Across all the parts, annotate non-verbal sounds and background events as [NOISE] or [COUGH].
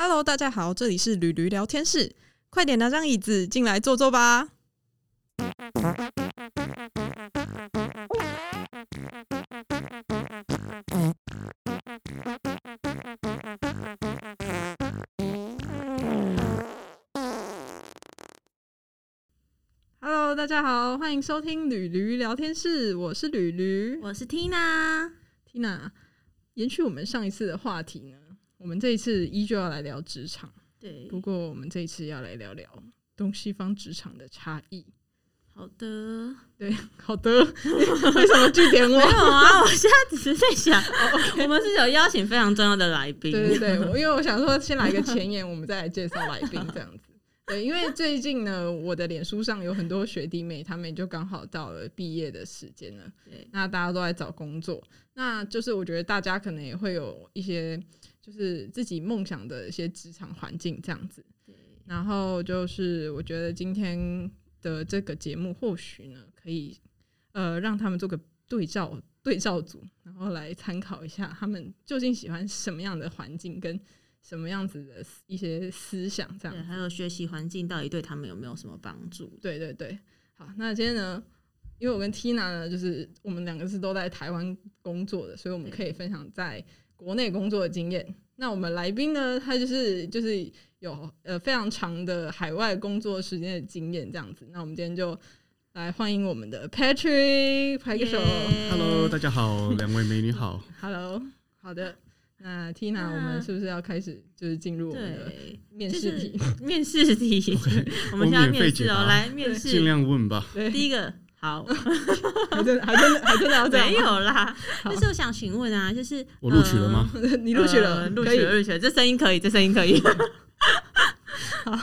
Hello，大家好，这里是驴驴聊天室，快点拿张椅子进来坐坐吧。Hello，大家好，欢迎收听驴驴聊天室，我是驴驴我是 Tina。Tina。延续我们上一次的话题呢，我们这一次依旧要来聊职场，对，不过我们这一次要来聊聊东西方职场的差异。好的，对，好的，[LAUGHS] 为什么据点我？没有啊，我现在只是在想，我们是有邀请非常重要的来宾，对对对，[LAUGHS] 因为我想说先来个前言，我们再来介绍来宾这样子。对，因为最近呢，我的脸书上有很多学弟妹，他们就刚好到了毕业的时间了。对那大家都在找工作，那就是我觉得大家可能也会有一些就是自己梦想的一些职场环境这样子。然后就是我觉得今天的这个节目或许呢，可以呃让他们做个对照对照组，然后来参考一下他们究竟喜欢什么样的环境跟什么样子的一些思想这样对，还有学习环境到底对他们有没有什么帮助？对对对，好，那今天呢，因为我跟 Tina 呢，就是我们两个是都在台湾工作的，所以我们可以分享在国内工作的经验。那我们来宾呢，他就是就是有呃非常长的海外工作时间的经验，这样子。那我们今天就来欢迎我们的 Patrick，拍个手。耶 Hello，大家好，两位美女好。[LAUGHS] Hello，好的。那 Tina，那我们是不是要开始就是进入我们的对，面就是试题？面试题，[LAUGHS] 我们现在我免费面试哦，来面试，尽量问吧。对，第一个好，[LAUGHS] 还真的还真的还真的要这样？没有啦，[LAUGHS] 好就是我想请问啊，就是我录取了吗？呃 [LAUGHS] 你录取了，呃录取了，录取了，这声音可以，这声音可以。好，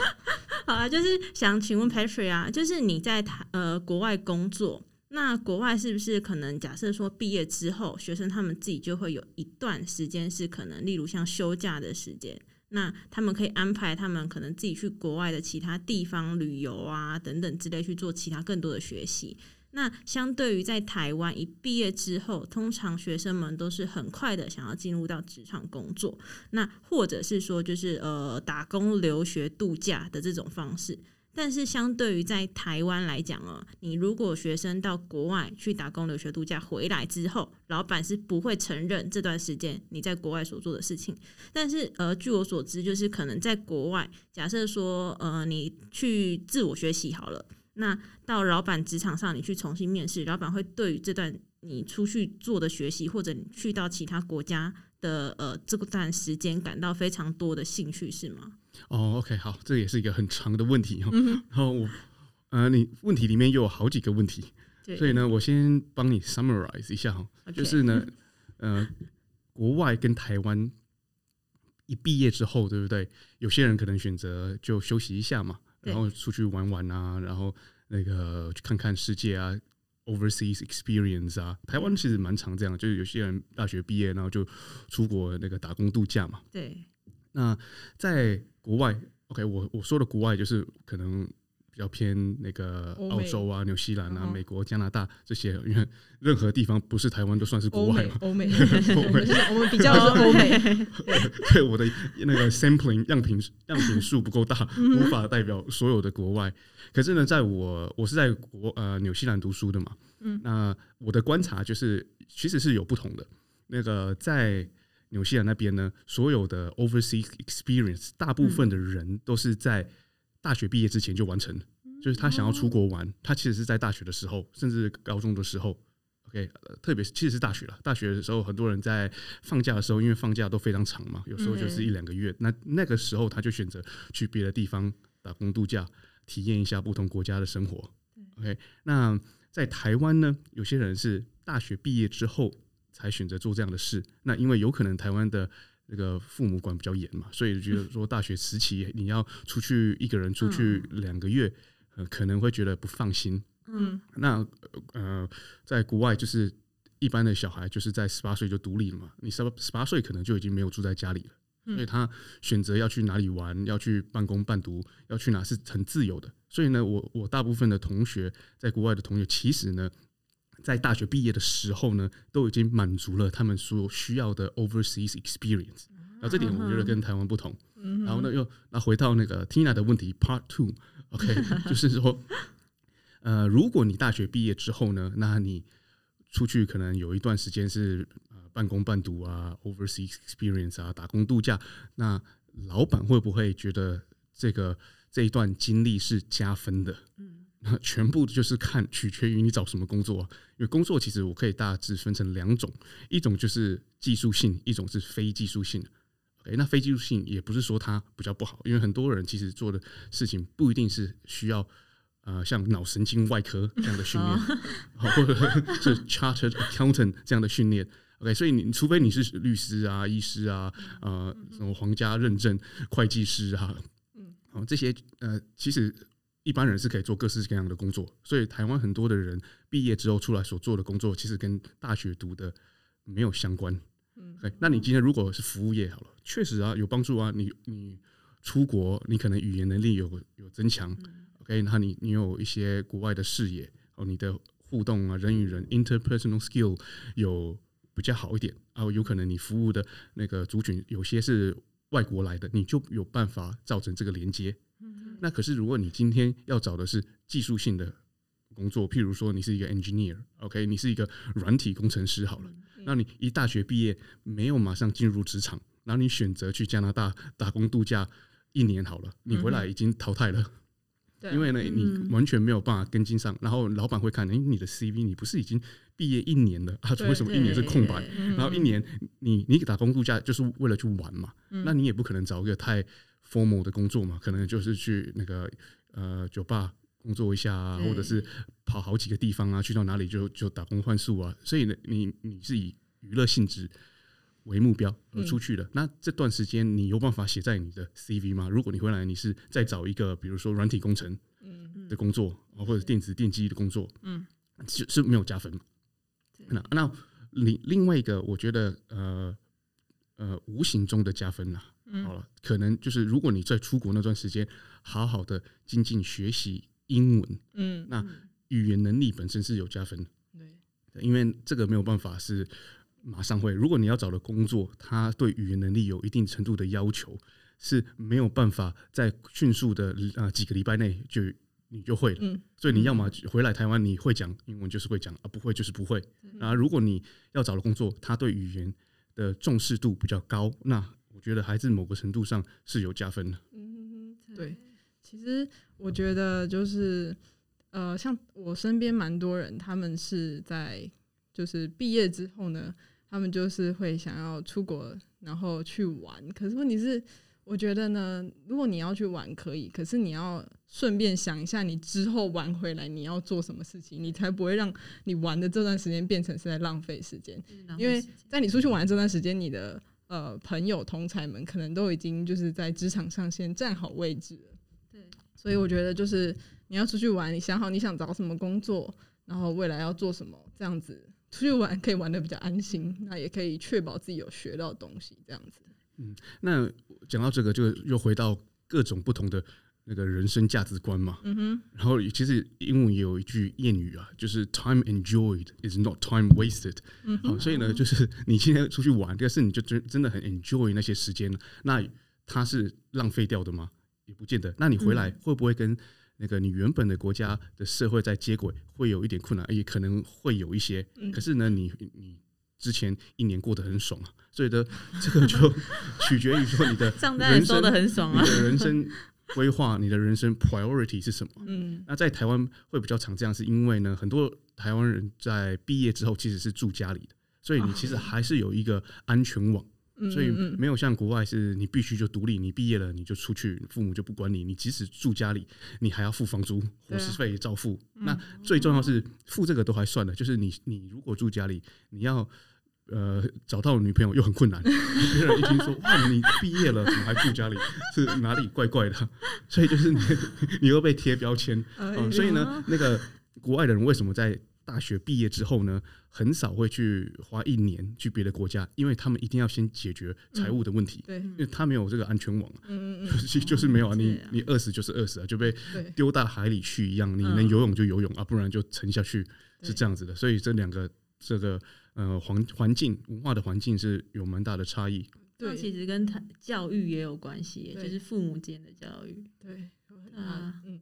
好啊，就是想请问 Patrick 啊，就是你在台呃国外工作，那国外是不是可能假设说毕业之后，学生他们自己就会有一段时间是可能，例如像休假的时间，那他们可以安排他们可能自己去国外的其他地方旅游啊等等之类去做其他更多的学习。那相对于在台湾一毕业之后，通常学生们都是很快的想要进入到职场工作，那或者是说就是呃打工、留学、度假的这种方式。但是相对于在台湾来讲哦，你如果学生到国外去打工、留学、度假回来之后，老板是不会承认这段时间你在国外所做的事情。但是呃，据我所知，就是可能在国外，假设说呃你去自我学习好了。那到老板职场上，你去重新面试，老板会对于这段你出去做的学习，或者你去到其他国家的呃这段时间感到非常多的兴趣，是吗？哦，OK，好，这也是一个很长的问题哦。嗯然后我，呃，你问题里面又有好几个问题，所以呢，我先帮你 summarize 一下哈。就是呢，呃，国外跟台湾一毕业之后，对不对？有些人可能选择就休息一下嘛，然后出去玩玩啊，然后那个去看看世界啊。Overseas experience 啊，台湾其实蛮常这样，就是有些人大学毕业，然后就出国那个打工度假嘛。对那在国外，OK，我我说的国外就是可能比较偏那个澳洲啊、纽西兰啊、美国、加拿大这些，因为任何地方不是台湾都算是国外嘛。美 [LAUGHS] 欧美，欧我们是我们比较欧美，[LAUGHS] 对我的那个 sampling 样品样品数不够大，嗯无法代表所有的国外。可是呢，在我我是在国呃纽西兰读书的嘛，嗯那我的观察就是其实是有不同的。那个在纽西兰那边呢，所有的 overseas experience，大部分的人都是在大学毕业之前就完成了，就是他想要出国玩，他其实是在大学的时候，甚至高中的时候。OK，、呃、特别是其实是大学了。大学的时候，很多人在放假的时候，因为放假都非常长嘛，有时候就是一两个月。那那个时候，他就选择去别的地方打工度假，体验一下不同国家的生活。OK，那在台湾呢，有些人是大学毕业之后才选择做这样的事。那因为有可能台湾的那个父母管比较严嘛，所以觉得 [LAUGHS] 说大学时期你要出去一个人出去两个月，呃，可能会觉得不放心。嗯那呃，在国外就是一般的小孩就是在十八岁就独立了嘛，你十八十八岁可能就已经没有住在家里了，嗯所以他选择要去哪里玩，要去半工半读，要去哪是很自由的。所以呢，我我大部分的同学在国外的同学，其实呢，在大学毕业的时候呢，都已经满足了他们所需要的 overseas experience。然后这点我觉得跟台湾不同。嗯然后呢，又那回到那个 Tina 的问题 Part Two，OK，[LAUGHS] 就是说，呃，如果你大学毕业之后呢，那你出去可能有一段时间是呃半工半读啊，overseas experience 啊，打工度假，那老板会不会觉得这个这一段经历是加分的？嗯，那全部就是看取决于你找什么工作、啊，因为工作其实我可以大致分成两种，一种就是技术性，一种是非技术性。OK，那非技术性也不是说它比较不好，因为很多人其实做的事情不一定是需要呃像脑神经外科这样的训练，或者 [LAUGHS] 是 chartered accountant 这样的训练。OK，所以你除非你是律师啊、医师啊、呃什么皇家认证会计师啊，嗯，哦这些呃其实一般人是可以做各式各样的工作，所以台湾很多的人毕业之后出来所做的工作，其实跟大学读的没有相关。嗯，那你今天如果是服务业好了，确实啊有帮助啊，你你出国，你可能语言能力有有增强，OK，那你你有一些国外的视野哦，你的互动啊，人与人 interpersonal skill 有比较好一点啊，有可能你服务的那个族群有些是外国来的，你就有办法造成这个连接。那可是如果你今天要找的是技术性的工作，譬如说你是一个 engineer，OK，你是一个软体工程师好了。那你一大学毕业没有马上进入职场，然后你选择去加拿大打工度假一年好了，你回来已经淘汰了，因为呢你完全没有办法跟进上，然后老板会看，哎，你的 CV 你不是已经毕业一年了啊？为什么一年是空白？然后一年你你打工度假就是为了去玩嘛？那你也不可能找一个太 formal 的工作嘛？可能就是去那个呃酒吧。工作一下啊，或者是跑好几个地方啊，去到哪里就就打工换宿啊。所以呢，你你是以娱乐性质为目标而出去的。那这段时间你有办法写在你的 CV 吗？如果你回来，你是再找一个比如说软体工程的工作啊，或者电子电机的工作，嗯，是是没有加分嘛？那那另另外一个，我觉得呃呃，无形中的加分呐，好了，可能就是如果你在出国那段时间，好好的精进学习。英文，嗯，那语言能力本身是有加分，对，因为这个没有办法是马上会。如果你要找的工作，他对语言能力有一定程度的要求，是没有办法在迅速的啊几个礼拜内就你就会了。嗯，所以你要么回来台湾，你会讲英文就是会讲，啊不会就是不会。啊，如果你要找的工作，他对语言的重视度比较高，那我觉得还是某个程度上是有加分的。嗯，对。其实我觉得就是，呃，像我身边蛮多人，他们是在就是毕业之后呢，他们就是会想要出国，然后去玩。可是问题是，我觉得呢，如果你要去玩可以，可是你要顺便想一下，你之后玩回来你要做什么事情，你才不会让你玩的这段时间变成是在浪费时间。因为在你出去玩这段时间，你的呃朋友同才们可能都已经就是在职场上先站好位置了。对所以我觉得就是你要出去玩，你想好你想找什么工作，然后未来要做什么，这样子出去玩可以玩的比较安心，那也可以确保自己有学到东西，这样子。嗯，那讲到这个，就又回到各种不同的那个人生价值观嘛。嗯哼。然后其实英文也有一句谚语啊，就是 “time enjoyed is not time wasted”。嗯。好，所以呢，就是你今天出去玩，但是你就真真的很 enjoy 那些时间，那它是浪费掉的吗？也不见得。那你回来会不会跟那个你原本的国家的社会在接轨，会有一点困难？也可能会有一些。可是呢，你你之前一年过得很爽啊，所以的 [LAUGHS] 这个就取决于说你的 [LAUGHS] 人生的很爽啊，你的人生规划，你的人生 priority 是什么？嗯，那在台湾会比较常这样，是因为呢，很多台湾人在毕业之后其实是住家里的，所以你其实还是有一个安全网。所以没有像国外是你必须就独立，你毕业了你就出去，父母就不管你。你即使住家里，你还要付房租、伙食费照付。那最重要是付这个都还算了，就是你你如果住家里，你要呃找到女朋友又很困难。[LAUGHS] 别人一听说哇你毕业了怎么还住家里，是哪里怪怪的？所以就是你 [LAUGHS] 你又被贴标签。所以呢，那个国外的人为什么在？大学毕业之后呢，很少会去花一年去别的国家，因为他们一定要先解决财务的问题，对，因为他没有这个安全网，嗯嗯 [LAUGHS] 嗯，就是就是没有啊，你你饿死就是饿死啊，就被丢到海里去一样，你能游泳就游泳啊，不然就沉下去，是这样子的。所以这两个这个呃环环境文化的环境是有蛮大的差异。那对其实跟他教育也有关系，就是父母间的教育。对，有很大啊。嗯，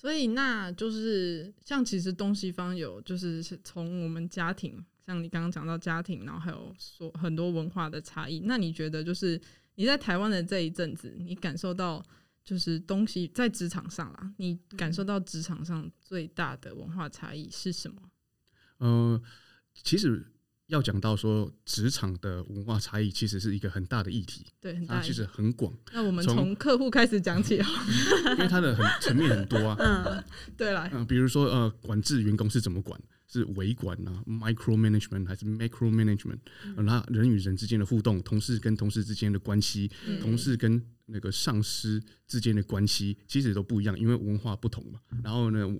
所以那就是像其实东西方有就是是从我们家庭，像你刚刚讲到家庭，然后还有说很多文化的差异。那你觉得就是你在台湾的这一阵子，你感受到就是东西在职场上啦，你感受到职场上最大的文化差异是什么？呃，其实要讲到说职场的文化差异，其实是一个很大的议题，对，很大它其实很广，那我们从从客户开始讲起哦。因为它的很层面很多啊。嗯，对，来，嗯、比如说呃，管制员工是怎么管？是微管啊，micro management 还是 macro management？、呃那人与人之间的互动，同事跟同事之间的关系，嗯同事跟那个上司之间的关系，其实都不一样，因为文化不同嘛。然后呢，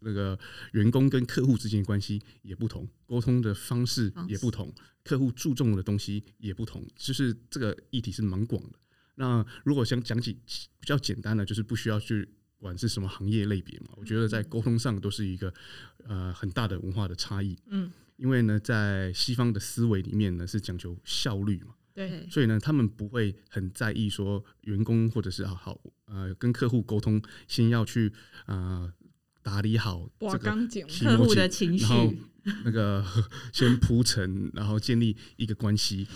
那个员工跟客户之间的关系也不同，沟通的方式也不同，客户注重的东西也不同，就是这个议题是蛮广的。那如果想讲起比较简单的，就是不需要去管是什么行业类别嘛，我觉得在沟通上都是一个呃很大的文化的差异。嗯，因为呢，在西方的思维里面呢是讲求效率嘛，对，所以呢，他们不会很在意说员工或者是啊好呃跟客户沟通，先要去呃打理好，这个客户的情绪然后那个 [LAUGHS] 先铺陈，然后建立一个关系。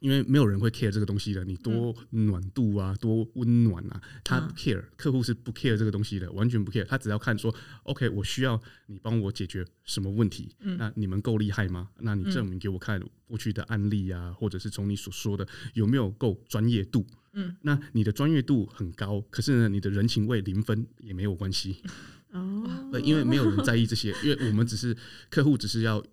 因为没有人会 care 这个东西的，你多暖度啊，多温暖啊，他不 care，、客户是不 care 这个东西的，完全不 care，他只要看说，OK，我需要你帮我解决什么问题，嗯那你们够厉害吗？那你证明给我看过去的案例啊，或者是从你所说的有没有够专业度？嗯，那你的专业度很高，可是呢，你的人情味零分也没有关系，哦，对，因为没有人在意这些，因为我们只是客户，只是要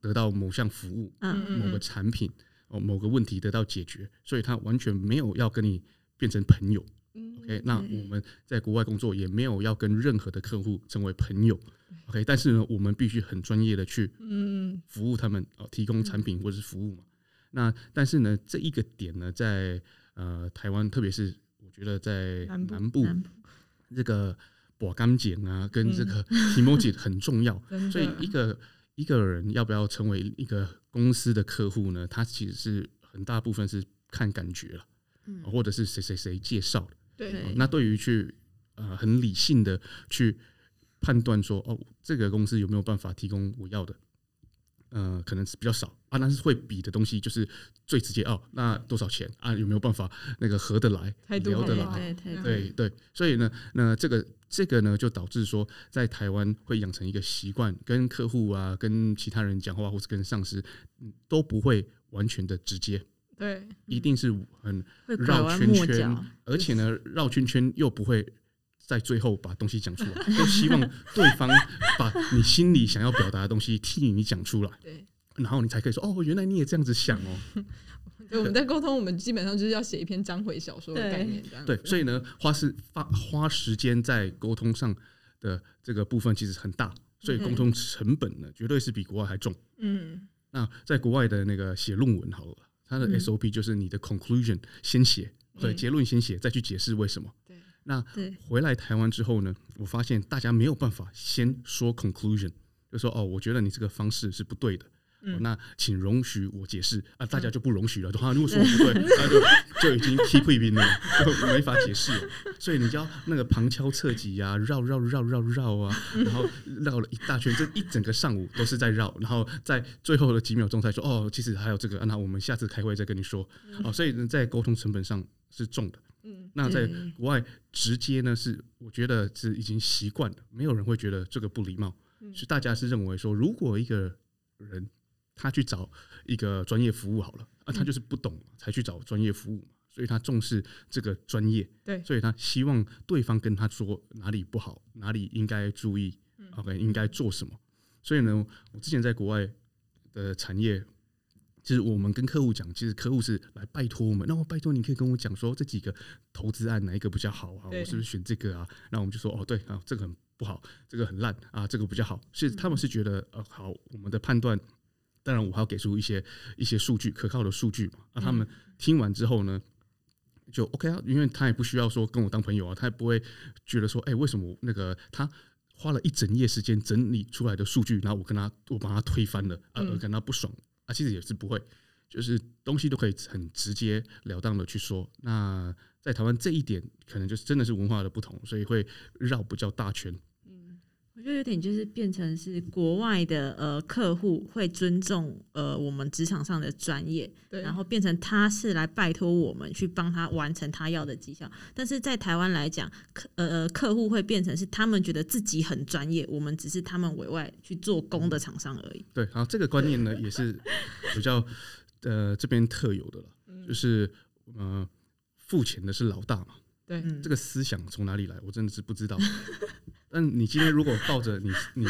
得到某项服务、某个产品、哦某个问题得到解决，所以他完全没有要跟你变成朋友。嗯 OK，那我们在国外工作也没有要跟任何的客户成为朋友。OK，但是呢，我们必须很专业的去嗯服务他们哦，提供产品或者是服务嘛。那但是呢，这一个点呢，在呃台湾，特别是我觉得在南部南部南部这个保干碱啊，跟这嗯个 emoji 很重要。[LAUGHS] 所以一个一个人要不要成为一个公司的客户呢？他其实是很大部分是看感觉了，嗯或者是谁谁谁介绍的。对对哦那对于去呃很理性的去判断说，哦，这个公司有没有办法提供我要的，呃，可能是比较少啊。那是会比的东西就是最直接哦，那多少钱啊？有没有办法那个合得来、聊得来？对对所以呢，那这个这个呢，就导致说，在台湾会养成一个习惯，跟客户啊、跟其他人讲话，或是跟上司，嗯都不会完全的直接，对，一定是很绕圈圈，而且呢，绕圈圈又不会在最后把东西讲出来，都希望对方把你心里想要表达的东西替你讲出来，[LAUGHS] 对，然后你才可以说哦，原来你也这样子想哦。[LAUGHS] 对，我们在沟通，我们基本上就是要写一篇章回小说的概念，这样子对，所以呢，花是花花时间在沟通上的这个部分其实很大，所以沟通成本呢，绝对是比国外还重。嗯那在国外的那个写论文好了，它的嗯 SOP 就是你的 conclusion 先写，对，嗯结论先写，再去解释为什么。对，那回来台湾之后呢，我发现大家没有办法先说 conclusion，就说哦，我觉得你这个方式是不对的。那请容许我解释啊，大家就不容许了，啊，如果说我不对，[LAUGHS] 那就就已经 keep 一边了，就没法解释了。所以你就要那个旁敲侧击呀、绕绕绕绕绕啊，然后绕了一大圈，这一整个上午都是在绕，然后在最后的几秒钟才说哦，其实还有这个，啊那我们下次开会再跟你说。哦，所以呢，在沟通成本上是重的。嗯。那在国外直接呢，是我觉得是已经习惯了，没有人会觉得这个不礼貌，嗯。是大家是认为说，如果一个人他去找一个专业服务好了，啊，他就是不懂才去找专业服务嘛，所以他重视这个专业，对所以他希望对方跟他说哪里不好，哪里应该注意，OK，应该做什么。所以呢，我之前在国外的产业。其实我们跟客户讲，其实客户是来拜托我们，那我拜托你可以跟我讲说这几个投资案哪一个比较好啊？我是不是选这个啊？那我们就说哦，对啊，这个很不好，这个很烂啊，这个比较好。是他们是觉得呃好，我们的判断，当然我还要给出一些一些数据，可靠的数据嘛。啊，他们听完之后呢，就 OK 啊，因为他也不需要说跟我当朋友啊，他也不会觉得说，哎、为什么那个他花了一整夜时间整理出来的数据，然后我跟他我把他推翻了啊，嗯而跟他不爽啊，其实也是不会，就是东西都可以很直截了当的去说。那在台湾这一点，可能就是真的是文化的不同，所以会绕不较大圈。我觉得有点就是变成是国外的呃客户会尊重呃我们职场上的专业，对，然后变成他是来拜托我们去帮他完成他要的绩效。但是在台湾来讲，客呃客户会变成是他们觉得自己很专业，我们只是他们委外去做工的厂商而已。对，然后这个观念呢也是比较呃这边特有的了，就是呃付钱的是老大嘛。对，这个思想从哪里来？我真的是不知道。[LAUGHS] 但你今天如果抱着你 [LAUGHS] 你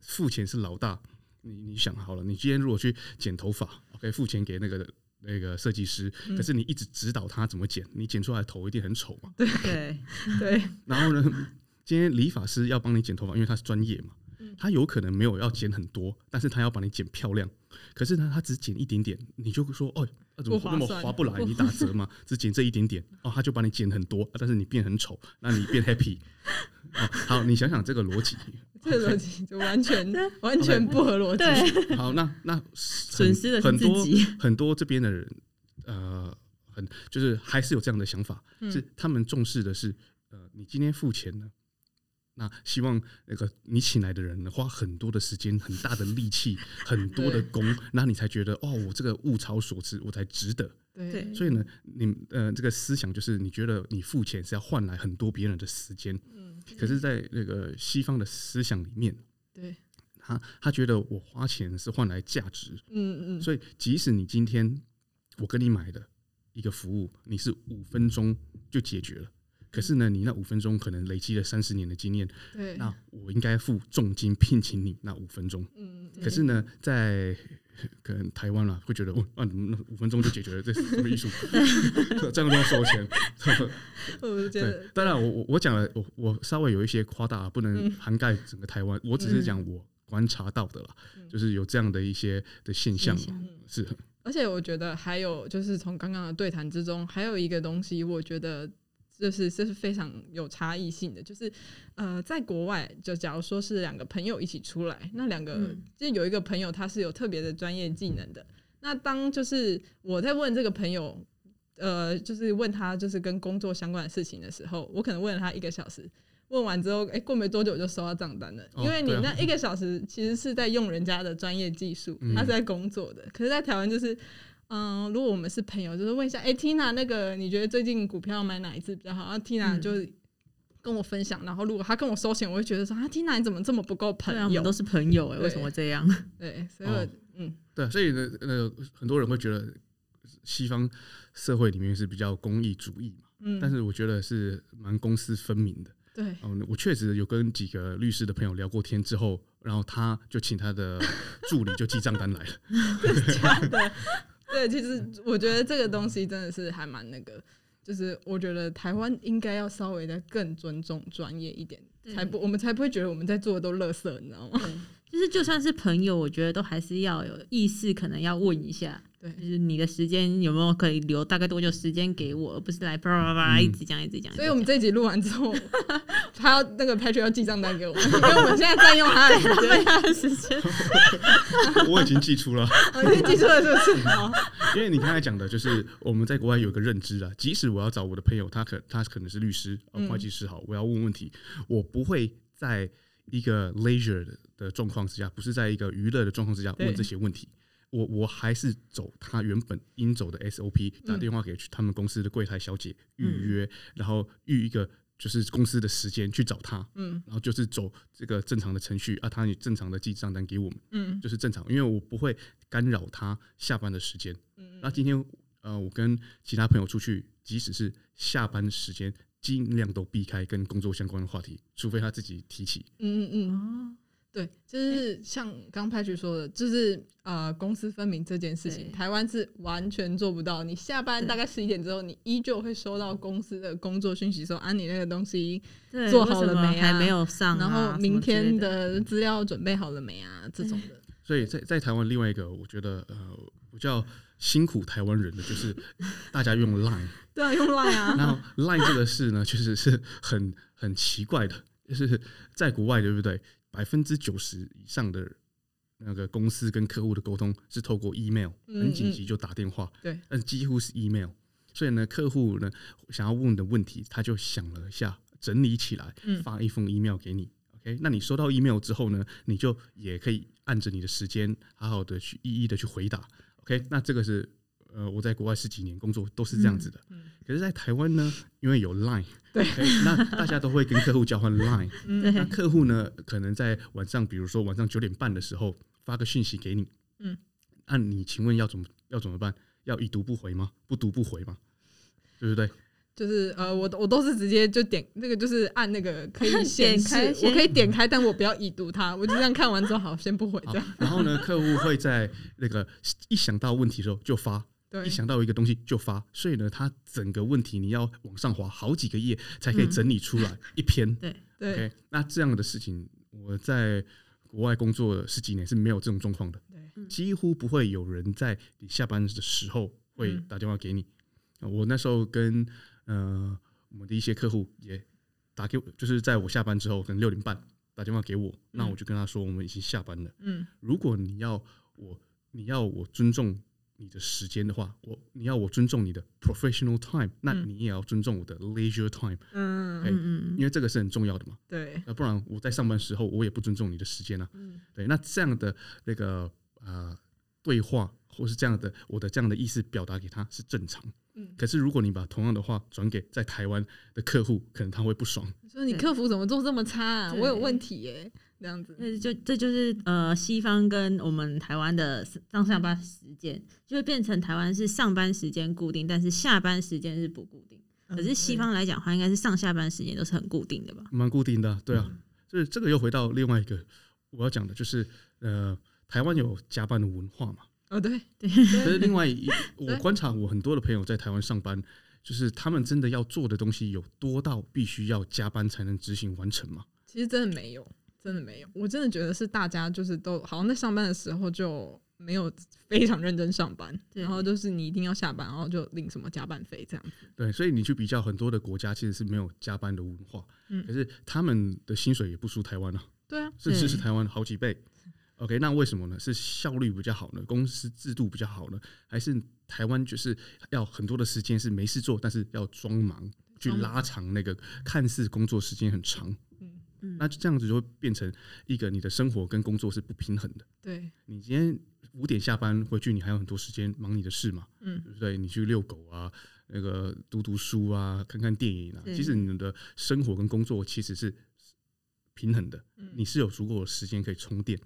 付钱是老大，你你想好了，你今天如果去剪头发，OK，付钱给那个那个设计师，可是你一直指导他怎么剪，你剪出来的头一定很丑嘛。对对。然后呢，今天理发师要帮你剪头发，因为他是专业嘛，他有可能没有要剪很多，但是他要把你剪漂亮。可是呢，他只剪一点点，你就说哦。那怎么那么划不来？[LAUGHS] 你打折嘛，只剪这一点点哦，他就把你剪很多，但是你变很丑，那你变 happy。好，你想想这个逻辑，[LAUGHS] 这个逻辑就完全 [LAUGHS] 完全不合逻辑。好，那那损失的很多很多这边的人，呃，很就是还是有这样的想法，是他们重视的是，呃，你今天付钱呢。那希望那个你请来的人花很多的时间、很大的力气、[LAUGHS] 很多的功，那你才觉得哦，我这个物超所值，我才值得。对，所以呢，你呃，这个思想就是你觉得你付钱是要换来很多别人的时间。嗯。可是，在那个西方的思想里面，对，他他觉得我花钱是换来价值。嗯嗯。所以，即使你今天我跟你买的一个服务，你是五分钟就解决了。可是呢，你那五分钟可能累积了三十年的经验，对，那我应该付重金聘请你那五分钟。嗯，可是呢，在可能台湾啦，会觉得哦，啊，那五分钟就解决了，这什么艺术？[LAUGHS] 这样都要收钱？[LAUGHS] 我觉得，当然，我我我讲了，我我稍微有一些夸大，不能涵盖整个台湾。我只是讲我观察到的啦，就是有这样的一些的现象是。而且我觉得还有就是从刚刚的对谈之中，还有一个东西，我觉得。就是这是非常有差异性的，就是呃，在国外，就假如说是两个朋友一起出来，那两个就有一个朋友他是有特别的专业技能的，那当就是我在问这个朋友，呃，就是问他就是跟工作相关的事情的时候，我可能问了他一个小时，问完之后，哎，过没多久就收到账单了，因为你那一个小时其实是在用人家的专业技术，他是在工作的，可是，在台湾就是。嗯，如果我们是朋友，就是问一下，哎，Tina，那个你觉得最近股票买哪一只比较好？然后 Tina 就跟我分享，然后如果他跟我收钱，我会觉得说，啊，Tina 你怎么这么不够朋友？我们都是朋友哎，为什么这样？对，所以嗯，对，所以呢，呃，很多人会觉得西方社会里面是比较公益主义嘛，嗯，但是我觉得是蛮公私分明的。对，嗯，我确实有跟几个律师的朋友聊过天之后，然后他就请他的助理就记账单来了，[LAUGHS] 真的。对，其实我觉得这个东西真的是还蛮那个，就是我觉得台湾应该要稍微的更尊重专业一点，才不我们才不会觉得我们在做的都垃圾，你知道吗？就是就算是朋友，我觉得都还是要有意识，可能要问一下。对，就是你的时间有没有可以留大概多久时间给我，而不是来叭叭叭一直讲一直讲。所以我们这一集录完之后，他要那个 Patrick 要记账单给我们，因为我们现在占用他的时间，他的时间。我已经寄出了，我已经寄出了，是不是？因为你刚才讲的就是我们在国外有个认知啊，即使我要找我的朋友，他可他可能是律师、会计师，好，我要问问题，我不会在一个 leisure 的状况之下，不是在一个娱乐的状况之下问这些问题。我我还是走他原本应走的 SOP，打电话给他们公司的柜台小姐预约，然后预一个就是公司的时间去找他，嗯，然后就是走这个正常的程序啊，他也正常的记账单给我们，嗯，就是正常，因为我不会干扰他下班的时间，嗯，那今天呃，我跟其他朋友出去，即使是下班时间，尽量都避开跟工作相关的话题，除非他自己提起，嗯嗯嗯，哦。对，就是像刚派去说的，就是呃，公私分明这件事情，台湾是完全做不到。你下班大概十一点之后，你依旧会收到公司的工作讯息，说啊，你那个东西做好了没啊？还没有上，然后明天的资料准备好了没啊？这种的。[LAUGHS] 所以在在台湾，另外一个我觉得呃比较辛苦台湾人的就是 [LAUGHS] 大家用 Line，[LAUGHS] 对啊，用 Line 啊。然后 Line 这个事呢，确实是很很奇怪的，就是在国外，对不对？百分之九十以上的那个公司跟客户的沟通是透过 email，嗯很紧急就打电话，对，但几乎是 email。所以呢，客户呢想要问的问题，他就想了一下，整理起来嗯，发一封 email 给你。OK，那你收到 email 之后呢，你就也可以按着你的时间，好好的去一一的去回答。OK，那这个是呃我在国外十几年工作都是这样子的。嗯可是，在台湾呢，因为有 Line，[LAUGHS] 对那大家都会跟客户交换 Line。那，客户呢，可能在晚上，比如说晚上九点半的时候发个讯息给你，嗯，那你请问要怎么要怎么办？要已读不回吗？不读不回吗？对不对？就是呃，我我都是直接就点那个，就是按那个可以 [LAUGHS] 显示点开，我可以点开，但我不要已读它，我就这样看完之后，好，先不回好这样。，然后呢，客户会在那个一想到问题的时候就发，对。一，想到一个东西就发，所以呢，他整个问题你要往上滑好几个页才可以嗯。整理出来一篇。[LAUGHS] 对，对。OK，那这样的事情我在国外工作十几年是没有这种状况的，对，几乎不会有人在你下班的时候会嗯。打电话给你。呃我那时候跟呃我们的一些客户也打给我，就是在我下班之后，可能六点半打电话给我，那我就跟他说我们已经下班了。嗯。如果你要我你要我尊重你的时间的话，我你要我尊重你的 professional time，那嗯你也要尊重我的 leisure time，嗯，因为这个是很重要的嘛。对，那不然我在上班时候我也不尊重你的时间啊。嗯对，那这样的那个呃对话或是这样的我的这样的意思表达给他是正常。嗯，可是如果你把同样的话转给在台湾的客户，可能他会不爽。说你客服怎么做这么差啊？我有问题耶，这样子。那就这就是呃，西方跟我们台湾的上下班时间，就会变成台湾是上班时间固定，但是下班时间是不固定。可是西方来讲的话，应该是上下班时间都是很固定的吧？蛮固定的啊，对啊。嗯所以这个又回到另外一个我要讲的，就是呃，台湾有加班的文化嘛。哦，对对 [LAUGHS] 可是另外一，[LAUGHS] 我观察我很多的朋友在台湾上班，就是他们真的要做的东西有多到必须要加班才能执行完成吗？其实真的没有，真的没有。我真的觉得是大家就是都好像在上班的时候就没有非常认真上班，然后就是你一定要下班，然后就领什么加班费这样子。对，所以你去比较很多的国家，其实是没有加班的文化，嗯可是他们的薪水也不输台湾啊，对啊，甚至是台湾好几倍。OK，那为什么呢？是效率比较好呢？公司制度比较好呢？还是台湾就是要很多的时间是没事做，但是要装忙去拉长那个看似工作时间很长，那就这样子就会变成一个你的生活跟工作是不平衡的。对，你今天五点下班回去，你还有很多时间忙你的事嘛，嗯对不对？你去遛狗啊，那个读读书啊，看看电影啊，其实你的生活跟工作其实是平衡的，嗯你是有足够的时间可以充电。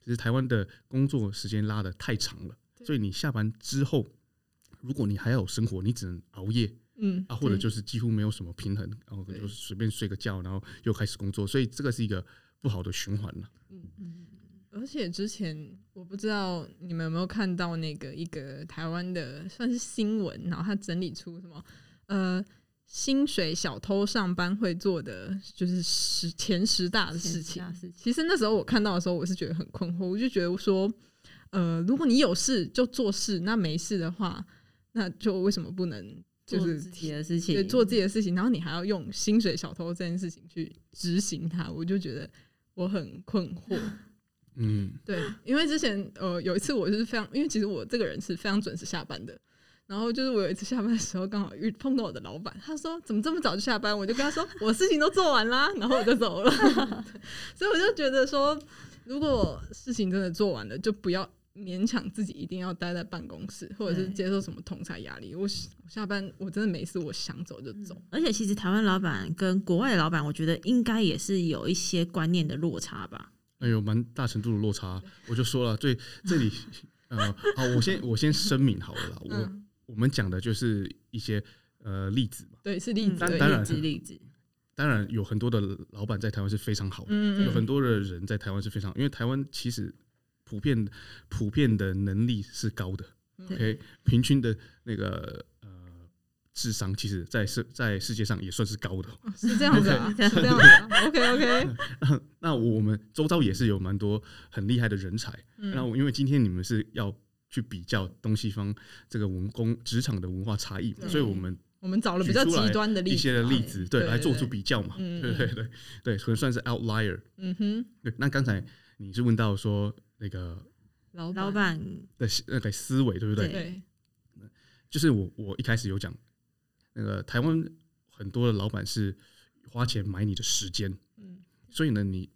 只是台湾的工作时间拉得太长了，所以你下班之后，如果你还要有生活，你只能熬夜嗯啊，或者就是几乎没有什么平衡，然后对就随便睡个觉，然后又开始工作，所以这个是一个不好的循环了。嗯而且之前我不知道你们有没有看到那个一个台湾的算是新闻，然后他整理出什么呃薪水小偷上班会做的就是十前十大的事情。事情其实那时候我看到的时候，我是觉得很困惑，我就觉得说，呃，如果你有事就做事，那没事的话，那就为什么不能就是做自己的事情，对做自己的事情，然后你还要用薪水小偷这件事情去执行它，我就觉得我很困惑。[LAUGHS] 嗯，对，因为之前呃有一次我就是非常，因为其实我这个人是非常准时下班的。然后就是我有一次下班的时候，刚好遇碰到我的老板，他说怎么这么早就下班？我就跟他说我事情都做完啦，然后我就走了。[LAUGHS] 所以我就觉得说，如果事情真的做完了，就不要勉强自己一定要待在办公室，或者是接受什么同才压力。我我下班我真的没事，我想走就走。而且其实台湾老板跟国外的老板，我觉得应该也是有一些观念的落差吧。哎呦，蛮大程度的落差。我就说了，最这里 [LAUGHS] 呃，好，我先我先声明好了啦，我嗯，我们讲的就是一些呃例子嘛。对，是例子。当当然例子例子，当然有很多的老板在台湾是非常好的，嗯，嗯有很多的人在台湾是非常，因为台湾其实普遍普遍的能力是高的对，OK，平均的那个呃智商，其实在世在世界上也算是高的。嗯是这样子啊这样子啊。OK OK，[LAUGHS] 那我们周遭也是有蛮多很厉害的人才。嗯那我因为今天你们是要去比较东西方这个文工职场的文化差异嘛，所以我们我们找了比较极端的例子，一些的例子，对，来做出比较嘛，嗯对对对对，可能算是 outlier。嗯哼，对，那刚才你是问到说那个老老板的那个思维，对不对？对，就是我我一开始有讲，那个台湾很多的老板是花钱买你的时间，嗯所以呢，你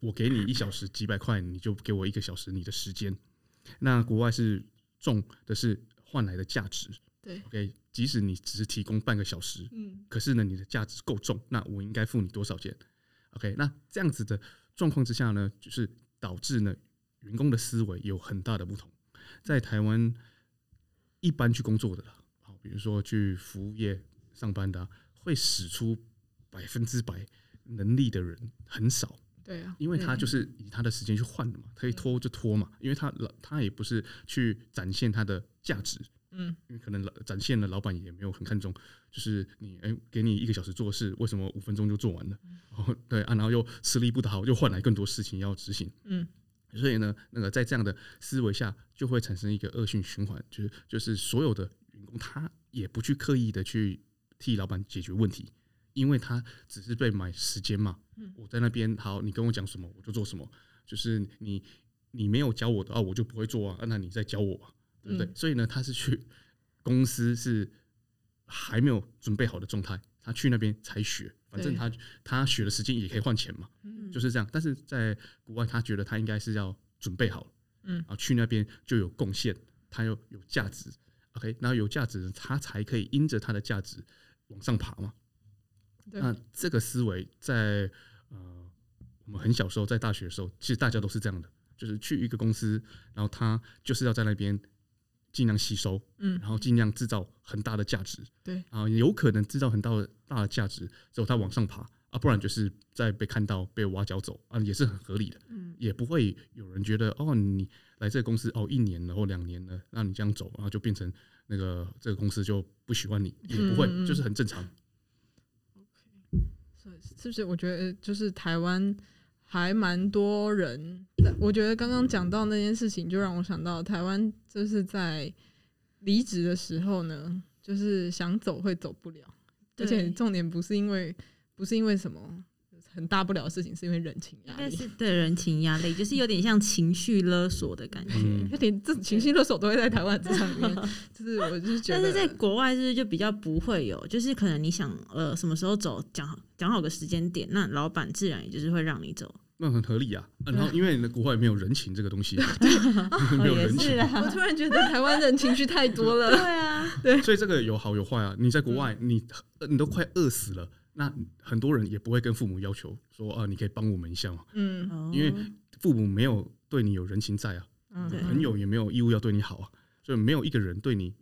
我给你一小时几百块，你就给我一个小时你的时间。那国外是重的是换来的价值对，，OK，即使你只是提供半个小时，嗯可是呢，你的价值够重，那我应该付你多少钱？OK，那这样子的状况之下呢，就是导致呢员工的思维有很大的不同。在台湾，一般去工作的啦，好，比如说去服务业上班的啊、会使出百分之百能力的人很少，对啊，因为他就是以他的时间去换的嘛，可以拖就拖嘛，因为他老他也不是去展现他的价值，嗯因为可能老展现了，老板也没有很看重，就是你哎、给你一个小时做事，为什么五分钟就做完了？然后对啊，然后又吃力不讨好，又换来更多事情要执行。嗯所以呢，那个在这样的思维下，就会产生一个恶性循环，就是就是所有的员工他也不去刻意的去替老板解决问题，因为他只是被买时间嘛。嗯我在那边好，你跟我讲什么我就做什么，就是你你没有教我的啊，我就不会做啊，啊那你再教我啊，对不对？嗯所以呢，他是去公司是还没有准备好的状态，他去那边才学，反正他他学的时间也可以换钱嘛。嗯就是这样。但是在国外，他觉得他应该是要准备好，嗯然后去那边就有贡献，他又有价值，OK，然后有价值，他才可以因着他的价值往上爬嘛。对那这个思维在呃我们很小时候在大学的时候，其实大家都是这样的，就是去一个公司，然后他就是要在那边尽量吸收，嗯然后尽量制造很大的价值，对。啊，有可能制造很大的大的价值之后，他往上爬啊，不然就是在被看到被挖角走啊，也是很合理的，嗯。也不会有人觉得哦，你来这个公司哦一年了或两年了，那你这样走，然后就变成那个这个公司就不喜欢你，也不会，就是很正常。OK，所以是不是？我觉得就是台湾还蛮多人，我觉得刚刚讲到那件事情，就让我想到台湾就是在离职的时候呢，就是想走会走不了，而且重点不是因为不是因为什么很大不了的事情，是因为人情应该压力。是对人情压力，就是有点像情绪勒索的感觉。嗯有点这情绪勒索都会在台湾职场里面，[LAUGHS] 就是我就是觉得，但是在国外是不是就比较不会有，就是可能你想呃什么时候走，讲好讲好个时间点，那老板自然也就是会让你走。那很合理啊，啊。然后因为你的国外没有人情这个东西，[LAUGHS] 哦 [LAUGHS] 没有人情，我突然觉得台湾人情绪太多了。[LAUGHS] 对啊，所以这个有好有坏啊。你在国外，你呃你都快饿死了，那很多人也不会跟父母要求说啊，你可以帮我们一下嘛，嗯。哦。因为父母没有对你有人情在啊，朋友也没有义务要对你好啊，所以没有一个人对你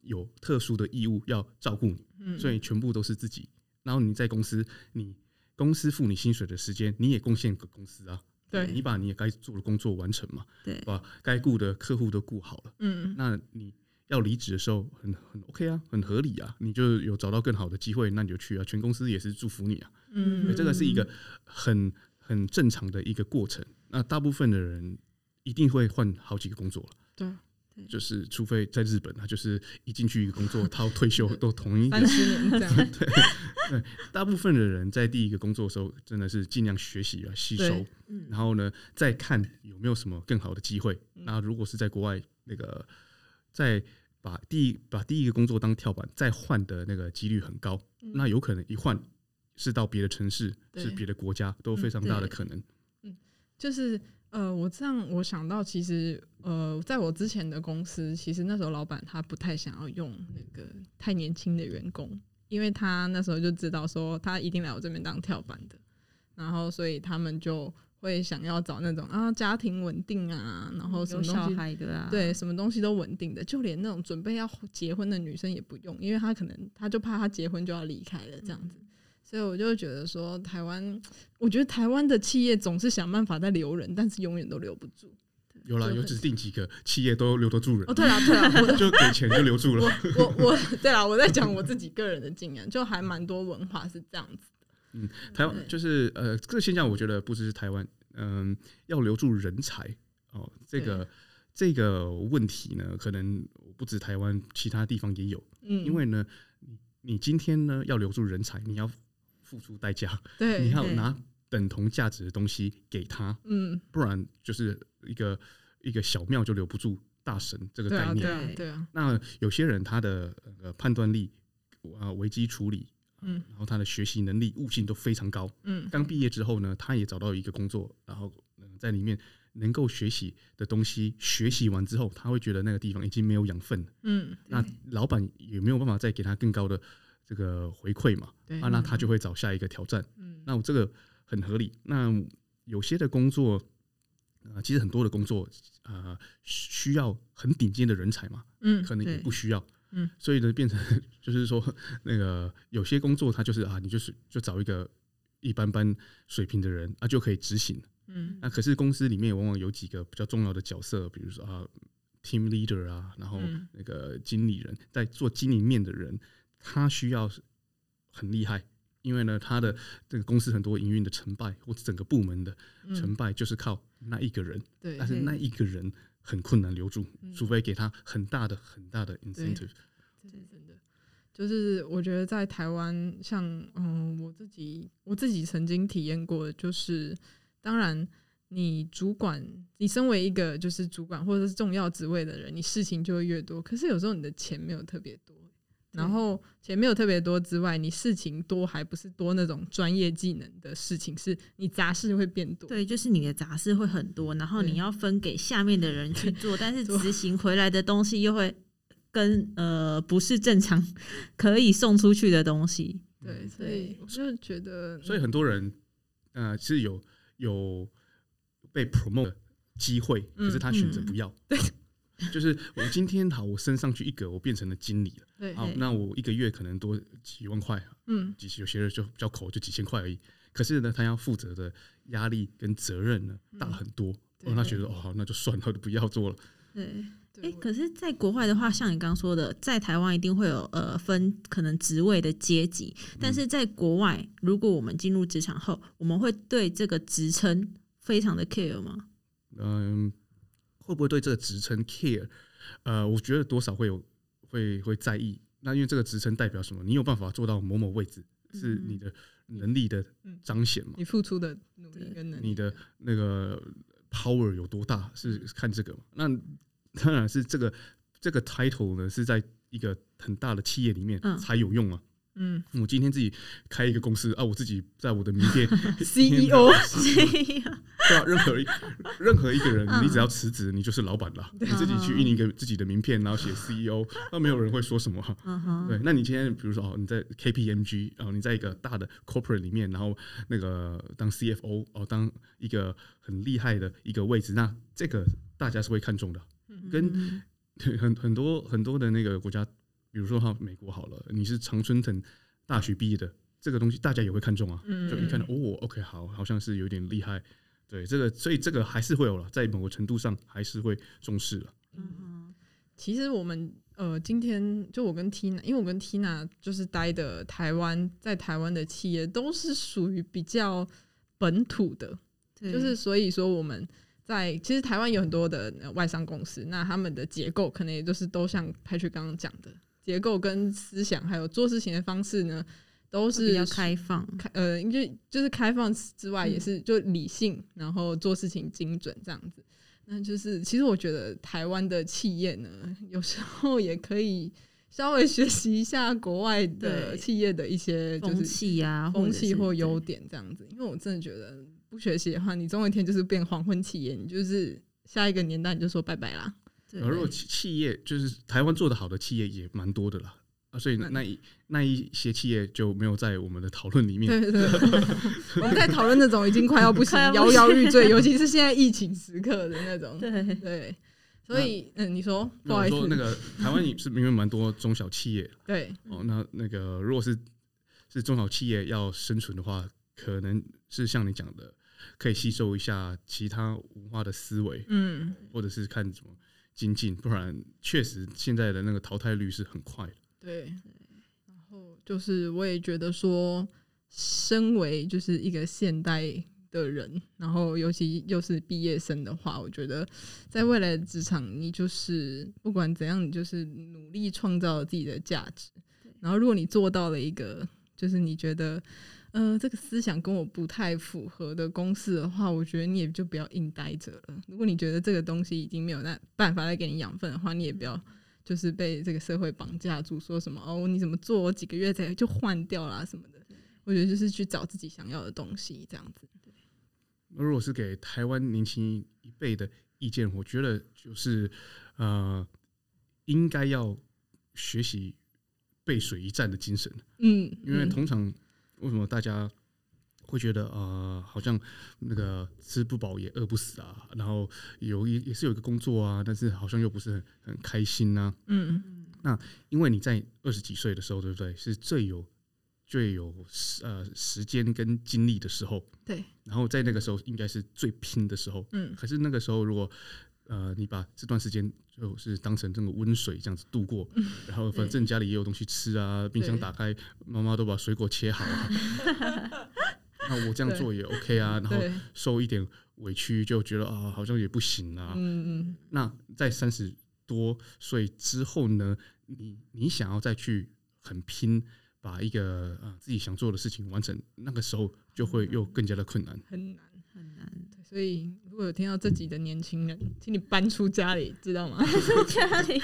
有特殊的义务要照顾你，嗯。所以全部都是自己。然后你在公司，你公司付你薪水的时间，你也贡献给公司啊，对你把你也该做的工作完成嘛，对把该顾的客户都顾好了。嗯那你要离职的时候很很 OK 啊，很合理啊，你就有找到更好的机会，那你就去啊，全公司也是祝福你啊，嗯，这个是一个很很正常的一个过程。那大部分的人一定会换好几个工作了。对，就是除非在日本，他就是一进去一个工作，他要退休都同一个三。十年这样，[LAUGHS] 大部分的人在第一个工作的时候，真的是尽量学习啊，吸收，嗯。然后呢，再看有没有什么更好的机会。嗯。那如果是在国外，那个再把第一把第一个工作当跳板，再换的那个几率很高。那有可能一换是到别的城市，是别的国家，都非常大的可能。嗯就是呃，我这样我想到，其实呃，在我之前的公司，其实那时候老板他不太想要用那个太年轻的员工，因为他那时候就知道说他一定来我这边当跳板的，然后所以他们就会想要找那种啊家庭稳定啊，然后什么东西孩的啊，对，什么东西都稳定的，就连那种准备要结婚的女生也不用，因为她可能她就怕她结婚就要离开了这样子。所以我就觉得说，台湾，我觉得台湾的企业总是想办法在留人，但是永远都留不住。有啦，有指定几个企业都留得住人哦，，对啦对啦，我 [LAUGHS] 就给钱就留住了。我我我，对啦，我在讲我自己个人的经验，就还蛮多文化是这样子。嗯台湾就是呃，这个现象我觉得不只是台湾，嗯、要留住人才哦，这个这个问题呢，可能不止台湾，其他地方也有。嗯，因为呢，你你今天呢要留住人才，你要付出代价，对你要拿等同价值的东西给他，嗯，不然就是一个一个小庙就留不住大神这个概念。对啊，对啊，那有些人他的呃判断力、啊危机处理，嗯。然后他的学习能力、悟性都非常高。嗯。刚毕业之后呢，他也找到一个工作，然后呃在里面能够学习的东西，学习完之后，他会觉得那个地方已经没有养分了。嗯，那老板也没有办法再给他更高的这个回馈嘛？啊，那他就会找下一个挑战。嗯那我这个很合理。那有些的工作，呃，其实很多的工作，呃，需要很顶尖的人才嘛，嗯可能也不需要。嗯，所以呢，变成 [LAUGHS] 就是说，那个有些工作，它就是啊，你就是就找一个一般般水平的人啊，就可以执行。嗯那可是公司里面往往有几个比较重要的角色，比如说啊，team leader 啊，然后嗯那个经理人，在做经营面的人，他需要很厉害，因为呢，他的这个公司很多营运的成败或者整个部门的成嗯，败，就是靠那一个人，对但是那一个人很困难留住，嗯除非给他很大的很大的 incentive。真的。就是我觉得在台湾，像嗯，我自己我自己曾经体验过的，就是当然你主管，你身为一个就是主管或者是重要职位的人，你事情就会越多。可是有时候你的钱没有特别多，然后钱没有特别多之外，你事情多还不是多那种专业技能的事情，是你杂事会变多。对，就是你的杂事会很多，然后你要分给下面的人去做，但是做执行回来的东西又会跟呃不是正常可以送出去的东西。对，所以我就觉得，所以很多人呃是有有被 promote 的机会，可是他选择不要。对，[LAUGHS] 就是我今天好，我升上去一格，我变成了经理了。对，好，那我一个月可能多几万块，嗯，几有些人就比较抠，就几千块而已。可是呢，他要负责的压力跟责任呢大很多，对让他觉得哦，好，那就算了，就不要做了。对，对哎、可是，在国外的话，像你刚刚说的，在台湾一定会有呃分可能职位的阶级，但是在国外，如果我们进入职场后，我们会对这个职称非常的 care 吗？嗯，会不会对这个职称 care？呃，我觉得多少会有会会在意。那因为这个职称代表什么？你有办法做到某某位置，是你的能力的嗯彰显嘛？你付出的努力跟能力，你的那个 power 有多大，是看这个嘛？那当然是这个这个 title 呢，是在一个很大的企业里面嗯才有用啊。嗯我今天自己开一个公司啊，我自己在我的名片，CEO 对啊，任何一 [LAUGHS] 任何一个人，嗯。你只要辞职，你就是老板了。你自己去印一个自己的名片，然后写 CEO，那没有人会说什么对，那你今天比如说哦，你在 KPMG，然后你在一个大的 corporate 里面，然后那个当 CFO 哦，当一个很厉害的一个位置，那这个大家是会看重的。跟嗯。很很多很多的那个国家，比如说哈美国好了，你是常春藤大学毕业的，这个东西大家也会看中啊。嗯就一看到哦，OK，好，好像是有点厉害。对，这个所以这个还是会有了，在某个程度上还是会重视了。嗯哼，其实我们呃，今天就我跟 Tina，因为我跟 Tina 就是待的台湾，在台湾的企业都是属于比较本土的，对就是所以说我们在其实台湾有很多的呃外商公司，那他们的结构可能也就是都像 Patrick 刚刚讲的结构跟思想，还有做事情的方式呢，都是比较开放，开呃，因为就是开放之外，嗯也是就理性，然后做事情精准这样子。那就是其实我觉得台湾的企业呢，有时候也可以稍微学习一下国外的对企业的一些就风是风气或优对点这样子。因为我真的觉得不学习的话，你总有一天就是变黄昏企业，你就是下一个年代你就说拜拜啦。对。而如果企企业就是台湾做的好的企业也蛮多的啦。啊，所以那嗯那一那一些企业就没有在我们的讨论里面。对对，[LAUGHS] 我们在讨论那种已经快要不行 [LAUGHS] 摇摇欲坠，尤其是现在疫情时刻的那种。对。对，所以嗯，你说不好意思，说那个台湾也是因为蛮多中小企业。[LAUGHS] 对，哦，那那个如果是是中小企业要生存的话，可能是像你讲的，可以吸收一下其他文化的思维，嗯，或者是看怎么精进，不然确实现在的那个淘汰率是很快的。对。然后就是我也觉得说，身为就是一个现代的人，然后尤其又是毕业生的话，我觉得在未来的职场，你就是不管怎样，你就是努力创造自己的价值。然后，如果你做到了一个，就是你觉得呃，这个思想跟我不太符合的公式的话，我觉得你也就不要硬待着了。如果你觉得这个东西已经没有那办法再给你养分的话，你也不要就是被这个社会绑架住，说什么哦，你怎么做几个月才就换掉啦什么的。我觉得就是去找自己想要的东西，这样子。那如果是给台湾年轻一辈的意见，我觉得就是呃，应该要学习背水一战的精神。嗯，因为嗯通常为什么大家会觉得呃，好像那个吃不饱也饿不死啊，然后有一也是有一个工作啊，但是好像又不是很很开心啊。嗯嗯。那因为你在二十几岁的时候，对不对？是最有最有呃时间跟精力的时候，对，然后在那个时候应该是最拼的时候。嗯可是那个时候，如果呃你把这段时间就是当成这个温水这样子度过，然后反正家里也有东西吃啊，冰箱打开，妈妈都把水果切好啊，[LAUGHS] 那我这样做也 OK 啊，然后，受一点委屈就觉得啊好像也不行啊。嗯嗯那在三十多岁之后呢，你你想要再去很拼。把一个呃自己想做的事情完成，那个时候就会又更加的困难。很难。很难。对所以如果有听到这集的年轻人，请你搬出家里，知道吗？家里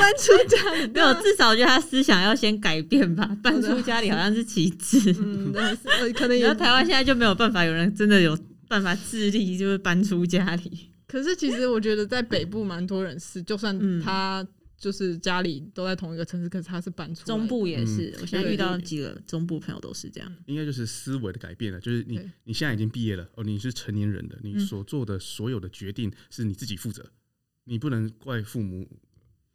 搬出家里，没有，至少我觉得他思想要先改变吧。[LAUGHS] 搬出家里好像是其次。嗯，可能也台湾现在就没有办法，有人真的有办法自立，就是搬出家里。可是其实我觉得在北部蛮多人是，就算嗯他就是家里都在同一个城市，可是他是搬出中部也是，我现在遇到几个中部朋友都是这样。应该就是思维的改变了，就是你你现在已经毕业了，哦，你是成年人的，你嗯。所做的所有的决定是你自己负责，你不能怪父母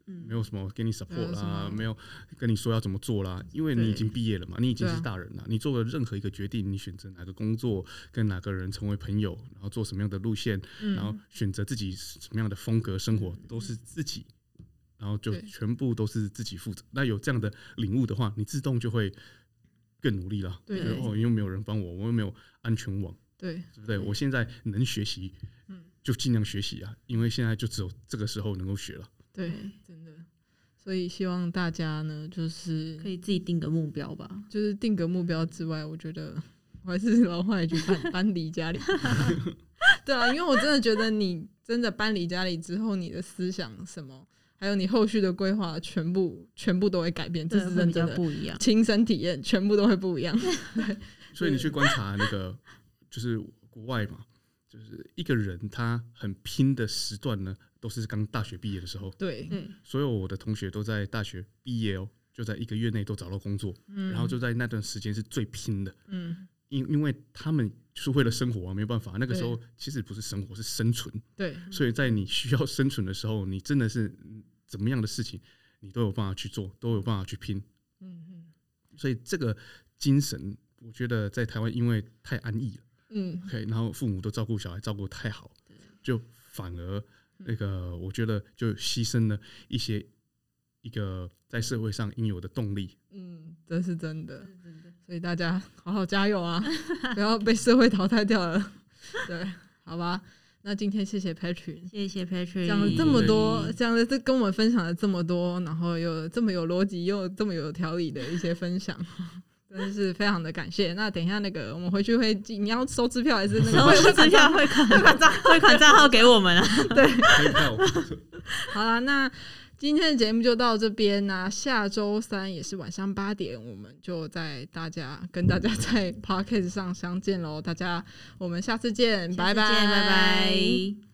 嗯。没有什么给你 support 啦，么。没有跟你说要怎么做啦，因为你已经毕业了嘛，你已经是大人了，你做了任何一个决定，你选择哪个工作，跟哪个人成为朋友，然后做什么样的路线，嗯。然后选择自己什么样的风格生活，都是自己，然后就全部都是自己负责。那有这样的领悟的话，你自动就会更努力了。对哦，又没有人帮我，我又没有安全网，对，对不对？我现在能学习，嗯就尽量学习啊，因为现在就只有这个时候能够学了。对对，真的。所以希望大家呢，就是可以自己定个目标吧。就是定个目标之外，我觉得我还是老话一句，搬 [LAUGHS] 搬离家里。[LAUGHS] 对啊，因为我真的觉得你真的搬离家里之后，你的思想什么，还有你后续的规划，全部全部都会改变，这是认真的。不一样。亲身体验，全部都会不一样。[LAUGHS] 所以你去观察那个，就是国外嘛，就是一个人他很拼的时段呢，都是刚大学毕业的时候。对，对，所有我的同学都在大学毕业哦，就在一个月内都找到工作，嗯然后就在那段时间是最拼的，嗯，因因为他们就是为了生活啊，没有办法。那个时候其实不是生活，是生存。对，所以在你需要生存的时候，你真的是嗯怎么样的事情，你都有办法去做，都有办法去拼。嗯嗯所以这个精神，我觉得在台湾因为太安逸了嗯，，OK，然后父母都照顾小孩照顾得太好，就反而那个我觉得就牺牲了一些一个在社会上应有的动力。嗯，这是真的。所以大家好好加油啊，不要被社会淘汰掉了。对，好吧。那今天谢谢 Patrick 谢谢 Patrick，讲了这么多，对讲了这跟我们分享了这么多，然后又这么有逻辑又这么有条理的一些分享，[LAUGHS] 真的是非常的感谢。那等一下那个我们回去会寄，你要收支票还是那个然后汇支票汇款汇款账号给我们啊。可以看我 [LAUGHS] 好啦，那今天的节目就到这边啦下周三也是晚上八点，我们就在大家跟大家在 podcast 上相见喽。大家，我们下次见，拜拜，拜拜。